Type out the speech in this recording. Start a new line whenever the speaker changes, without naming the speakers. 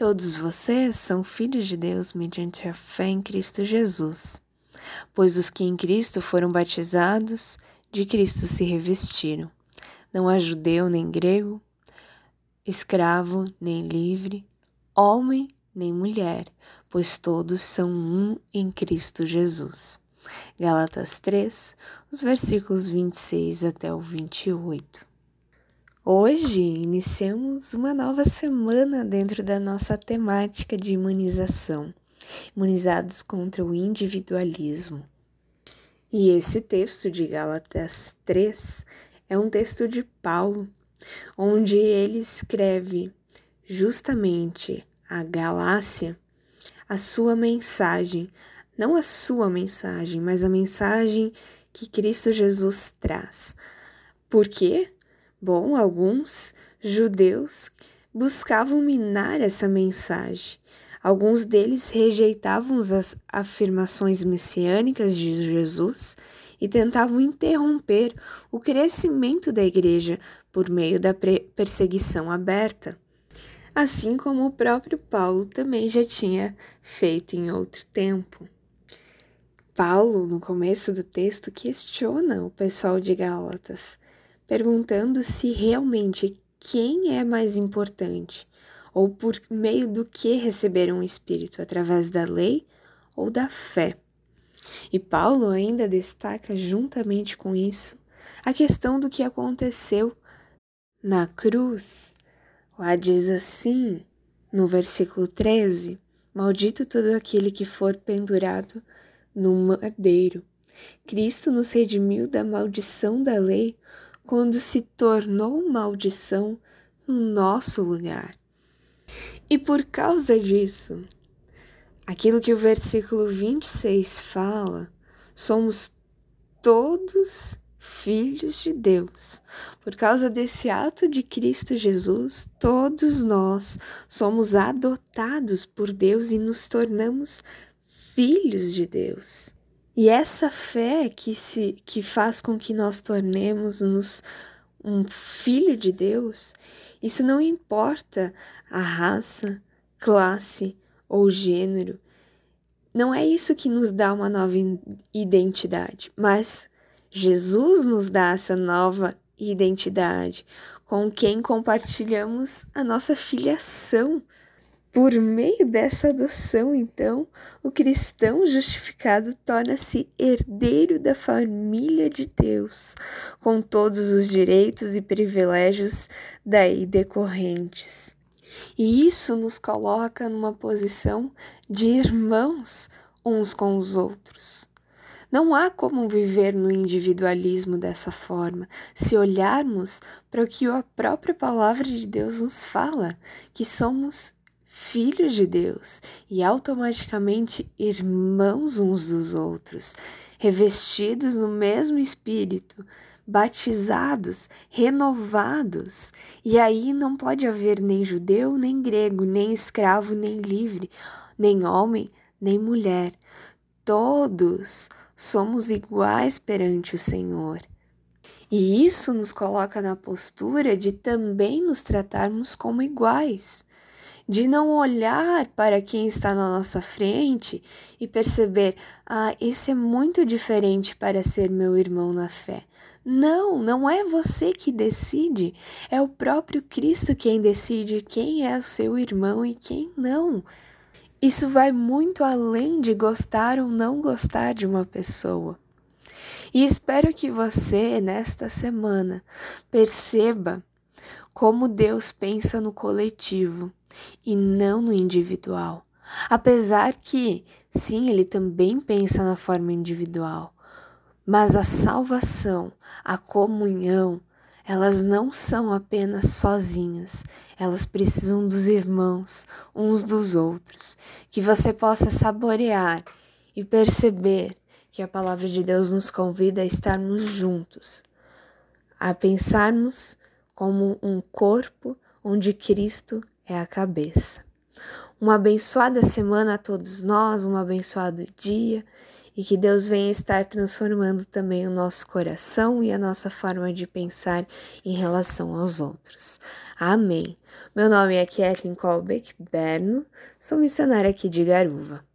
Todos vocês são filhos de Deus mediante a fé em Cristo Jesus, pois os que em Cristo foram batizados, de Cristo se revestiram. Não há judeu nem grego, escravo nem livre, homem nem mulher, pois todos são um em Cristo Jesus. Galatas 3, os versículos 26 até o 28. Hoje iniciamos uma nova semana dentro da nossa temática de imunização, imunizados contra o individualismo. E esse texto de Gálatas 3 é um texto de Paulo, onde ele escreve justamente a Galácia a sua mensagem, não a sua mensagem, mas a mensagem que Cristo Jesus traz. Por quê? Bom, alguns judeus buscavam minar essa mensagem. Alguns deles rejeitavam as afirmações messiânicas de Jesus e tentavam interromper o crescimento da igreja por meio da perseguição aberta, assim como o próprio Paulo também já tinha feito em outro tempo. Paulo, no começo do texto, questiona o pessoal de Gálatas perguntando se realmente quem é mais importante, ou por meio do que receberam o Espírito, através da lei ou da fé. E Paulo ainda destaca, juntamente com isso, a questão do que aconteceu na cruz. Lá diz assim, no versículo 13: Maldito todo aquele que for pendurado no madeiro. Cristo nos redimiu da maldição da lei quando se tornou maldição no nosso lugar. E por causa disso, aquilo que o versículo 26 fala, somos todos filhos de Deus. Por causa desse ato de Cristo Jesus, todos nós somos adotados por Deus e nos tornamos filhos de Deus. E essa fé que se que faz com que nós tornemos-nos um filho de Deus, isso não importa a raça, classe ou gênero. Não é isso que nos dá uma nova identidade, mas Jesus nos dá essa nova identidade, com quem compartilhamos a nossa filiação por meio dessa adoção, então, o cristão justificado torna-se herdeiro da família de Deus, com todos os direitos e privilégios daí decorrentes. E isso nos coloca numa posição de irmãos uns com os outros. Não há como viver no individualismo dessa forma, se olharmos para o que a própria palavra de Deus nos fala, que somos filhos de Deus e automaticamente irmãos uns dos outros, revestidos no mesmo Espírito, batizados, renovados. E aí não pode haver nem judeu, nem grego, nem escravo, nem livre, nem homem, nem mulher. Todos somos iguais perante o Senhor. E isso nos coloca na postura de também nos tratarmos como iguais de não olhar para quem está na nossa frente e perceber, ah, esse é muito diferente para ser meu irmão na fé. Não, não é você que decide, é o próprio Cristo quem decide quem é o seu irmão e quem não. Isso vai muito além de gostar ou não gostar de uma pessoa. E espero que você, nesta semana, perceba como Deus pensa no coletivo e não no individual. Apesar que, sim, ele também pensa na forma individual, mas a salvação, a comunhão, elas não são apenas sozinhas, elas precisam dos irmãos, uns dos outros. Que você possa saborear e perceber que a palavra de Deus nos convida a estarmos juntos, a pensarmos como um corpo onde Cristo é a cabeça. Uma abençoada semana a todos nós, um abençoado dia e que Deus venha estar transformando também o nosso coração e a nossa forma de pensar em relação aos outros. Amém. Meu nome é Kathleen Colbeck Berno, sou missionária aqui de Garuva.